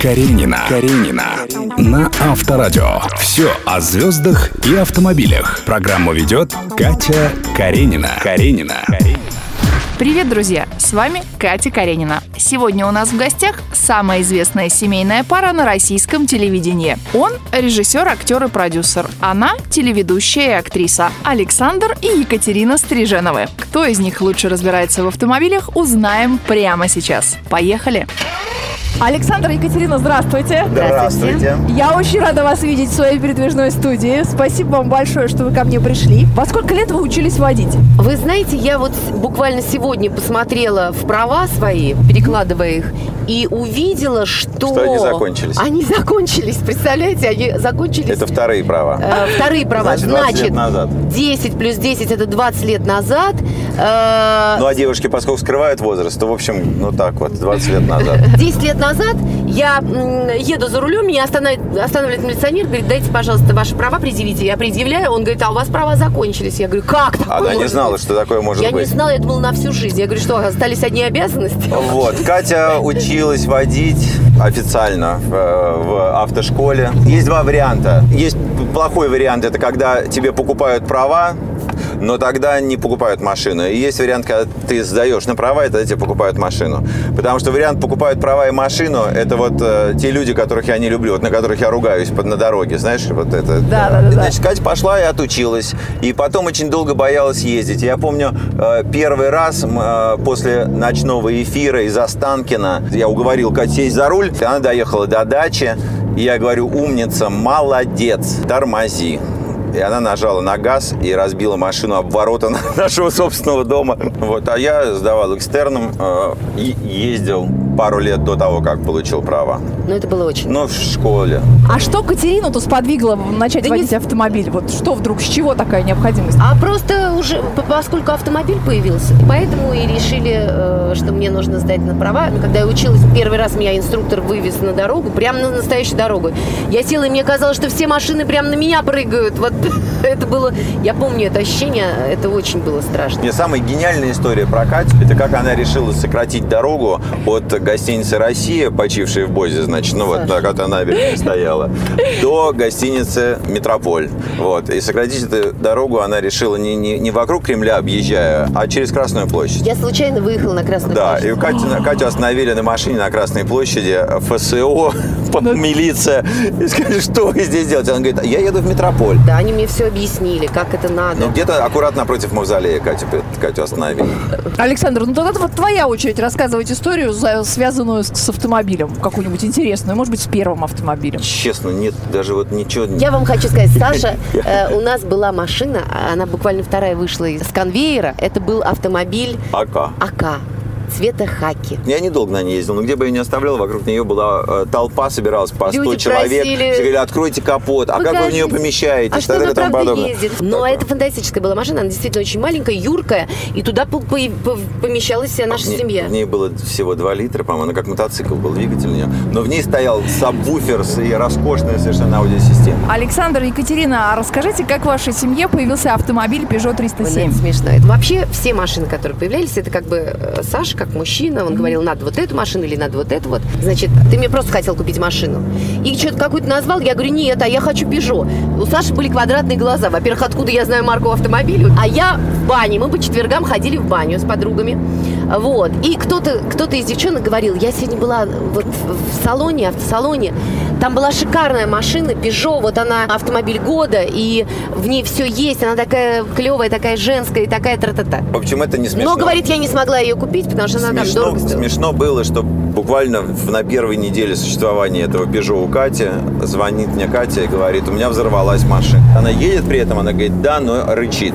Каренина. Каренина. На Авторадио. Все о звездах и автомобилях. Программу ведет Катя Каренина. Каренина. Привет, друзья! С вами Катя Каренина. Сегодня у нас в гостях самая известная семейная пара на российском телевидении. Он – режиссер, актер и продюсер. Она – телеведущая и актриса. Александр и Екатерина Стриженовы. Кто из них лучше разбирается в автомобилях, узнаем прямо сейчас. Поехали! Александр Екатерина, здравствуйте. Здравствуйте. Я очень рада вас видеть в своей передвижной студии. Спасибо вам большое, что вы ко мне пришли. Во сколько лет вы учились водить? Вы знаете, я вот буквально сегодня посмотрела в права свои, перекладывая их, и увидела, что... Что они закончились. Они закончились, представляете? Они закончились... Это вторые права. Э, вторые права. Значит, 20 лет назад. 10 плюс 10 это 20 лет назад. Э, Ну, а девушки, поскольку скрывают возраст, то, в общем, ну так вот, 20 лет назад. 10 лет назад я еду за рулем, меня останавливает, останавливает милиционер, говорит, дайте, пожалуйста, ваши права предъявите. Я предъявляю, он говорит, а у вас права закончились. Я говорю, как такое Она не знала, быть?» что такое может Я быть. не знала, я думала на всю жизнь. Я говорю, что остались одни обязанности? Вот, Катя училась водить официально в, э, в автошколе. Есть два варианта. Есть плохой вариант, это когда тебе покупают права, но тогда не покупают машину. И есть вариант, когда ты сдаешь на права, и тогда тебе покупают машину. Потому что вариант покупают права и машину, это вот э, те люди, которых я не люблю, вот на которых я ругаюсь под, на дороге, знаешь, вот это. Да, да, да. Значит, Катя пошла и отучилась. И потом очень долго боялась ездить. Я помню, э, первый раз э, после ночного эфира из Останкина я уговорил Катю сесть за руль. Она доехала до дачи. И я говорю, умница, молодец, тормози. И она нажала на газ и разбила машину об ворота нашего собственного дома. Вот. А я сдавал экстерном э, ездил пару лет до того, как получил право. Ну, это было очень. Но в школе. А что Катерину-то сподвигло начать Да не- водить автомобиль? Вот что вдруг, с чего такая необходимость? А просто уже, поскольку автомобиль появился, поэтому и решили, э, что мне нужно сдать на права. Когда я училась, первый раз меня инструктор вывез на дорогу, прямо на настоящую дорогу. Я села, и мне казалось, что все машины прямо на меня прыгают. Вот это было, я помню это ощущение, это очень было страшно. Мне самая гениальная история про Катю, это как она решила сократить дорогу от гостиницы «Россия», почившей в Бозе, значит, ну вот, Саша. как она набережной стояла, до гостиницы «Метрополь». Вот. И сократить эту дорогу она решила не, не, не вокруг Кремля объезжая, а через Красную площадь. Я случайно выехала на Красную Да, и площадь. Катю, Катю остановили на машине на Красной площади, ФСО, милиция. И сказали, что вы здесь делаете? Она говорит, я еду в метрополь. Да, они мне все объяснили, как это надо. Ну, где-то аккуратно напротив мавзолея Катю, Катю остановили. Александр, ну тогда вот твоя очередь рассказывать историю, за- связанную с, с автомобилем, какую-нибудь интересную, может быть, с первым автомобилем. Честно, нет, даже вот ничего... Я вам хочу сказать, Саша, э, у нас была машина, она буквально вторая вышла из конвейера. Это был автомобиль АК. АК цвета хаки. Я недолго на ней ездил, но где бы я ни оставлял, вокруг нее была э, толпа, собиралась по 100 Люди человек. просили- Все говорили, откройте капот, а как вы в нее Покажите. помещаетесь? А что она правда подобное. ездит? Но это фантастическая была машина, она действительно очень маленькая, юркая, и туда по- по- по- помещалась вся наша В ней- семья. В ней было всего 2 литра, по-моему, она как мотоцикл был двигатель у нее. Но в ней стоял сабвуфер и роскошная совершенно аудиосистема. Александр, Екатерина, а расскажите, как в вашей семье появился автомобиль Peugeot Ой, ну 307? это смешно. Это вообще все машины, которые появлялись, это как бы э, Саша, как мужчина, он говорил, надо вот эту машину или надо вот эту вот. Значит, ты мне просто хотел купить машину. И что-то какую-то назвал, я говорю, нет, а я хочу Peugeot. У Саши были квадратные глаза. Во-первых, откуда я знаю марку автомобиля? А я в бане. Мы по четвергам ходили в баню с подругами. Вот. И кто-то кто из девчонок говорил, я сегодня была вот в салоне, автосалоне, там была шикарная машина, Peugeot, вот она автомобиль года, и в ней все есть, она такая клевая, такая женская и такая тра-та-та. В общем, это не смешно. Но, говорит, я не смогла ее купить, потому что она там Смешно, дорого стоила. смешно было, что буквально на первой неделе существования этого Peugeot у Кати звонит мне Катя и говорит, у меня взорвалась машина. Она едет при этом, она говорит, да, но рычит.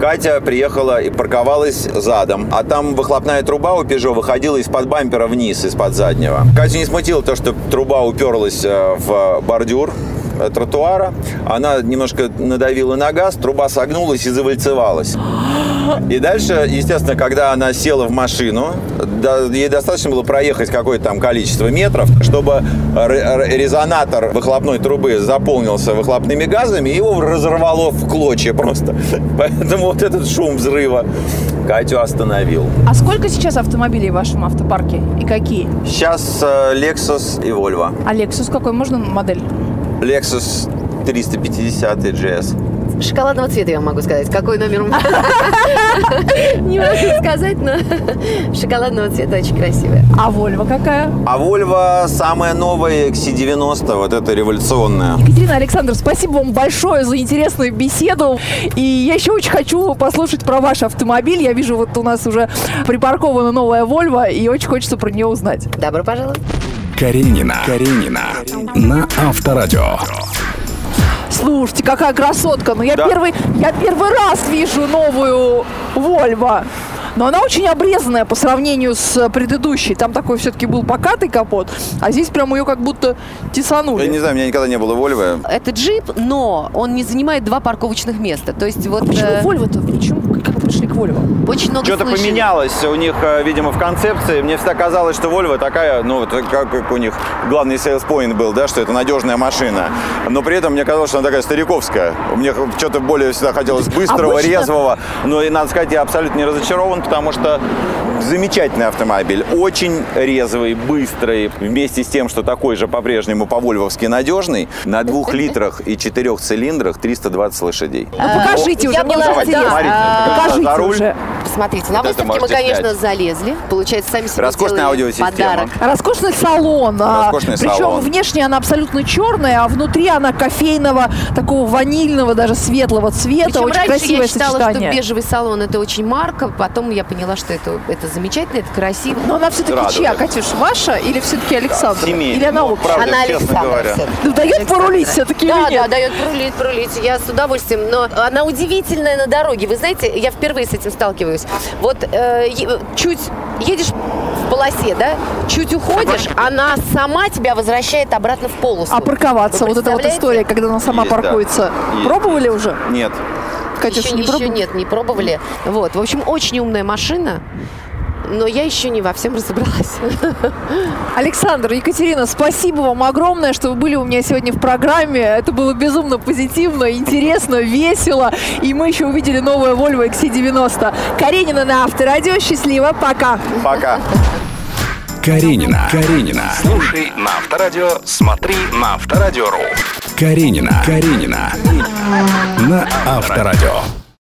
Катя приехала и парковалась задом, а там выхлопная труба у Peugeot выходила из-под бампера вниз, из-под заднего. Катю не смутило то, что труба уперлась э, в бордюр, э, тротуара. Она немножко надавила на газ, труба согнулась и завальцевалась. И дальше, естественно, когда она села в машину, ей достаточно было проехать какое-то там количество метров, чтобы резонатор выхлопной трубы заполнился выхлопными газами, и его разорвало в клочья просто. Поэтому вот этот шум взрыва Катю остановил. А сколько сейчас автомобилей в вашем автопарке и какие? Сейчас э, Lexus и Volvo. А Lexus какой? Можно модель? Lexus 350 GS. Шоколадного цвета я вам могу сказать. Какой номер? Не могу сказать, но шоколадного цвета очень красивая. А Volvo какая? А Volvo самая новая XC90, вот это революционная. Екатерина Александр, спасибо вам большое за интересную беседу. И я еще очень хочу послушать про ваш автомобиль. Я вижу, вот у нас уже припаркована новая Volvo, и очень хочется про нее узнать. Добро пожаловать. Каренина. Каренина. На Авторадио. Слушайте, какая красотка. Ну, я, Да. первый, я первый раз вижу новую Volvo. Но она очень обрезанная по сравнению с предыдущей. Там такой все-таки был покатый капот, а здесь прям ее как будто тесанули. Я не знаю, у меня никогда не было Volvo. Это джип, но он не занимает два парковочных места. То есть вот А почему э, Volvo-то? Почему? Пришли к Volvo? очень много Что-то слышали. поменялось у них, э, видимо, в концепции. Мне всегда казалось, что Volvo такая, ну, вот как, как у них главный sales point был, да, что это надежная машина. Но при этом мне казалось, что она такая стариковская. Мне что-то более всегда хотелось быстрого, Обычно- резвого. Но и, надо сказать, я абсолютно не разочарован, потому что замечательный автомобиль. Очень резвый, быстрый. Вместе с тем, что такой же по-прежнему по-вольвовски надежный. На двух литрах и четырех цилиндрах 320 лошадей. Ну, покажите я уже, была- уже давайте, интересно. смотрите, а, Покажите за руль. уже. Посмотрите, на выставке мы, конечно, снять. залезли. Получается, сами себе Роскошная сделали аудиосистема. подарок. Роскошный салон. а, Роскошный Причем салон. внешне она абсолютно черная, а внутри она кофейного, такого ванильного, даже светлого цвета. Причем очень раньше красивое я считала, сочетание. что бежевый салон это очень марка, потом я поняла, что это, это замечательно, это красиво. Но она все-таки Радует. чья, Катюш, ваша или все-таки Александр? Семейный. Или она Ну, общая? правда, Она Александра. Ну, дает Александра. порулить все-таки Да, или нет? да, дает порулить, порулить. Я с удовольствием. Но она удивительная на дороге. Вы знаете, я впервые с этим сталкиваюсь. Вот э, чуть едешь в полосе, да, чуть уходишь, она сама тебя возвращает обратно в полосу. А парковаться, вот эта вот история, когда она сама Есть, да. паркуется. Есть. Пробовали уже? Нет. Катюш, еще, не еще пробовали? нет, не пробовали. Вот, в общем, очень умная машина. Но я еще не во всем разобралась. Александр, Екатерина, спасибо вам огромное, что вы были у меня сегодня в программе. Это было безумно позитивно, интересно, весело. И мы еще увидели новое Volvo XC90. Каренина на Авторадио. Счастливо. Пока. Пока. Каренина. Каренина. Слушай на Авторадио, смотри на Авторадио.ру. Каренина. Каренина. На Авторадио.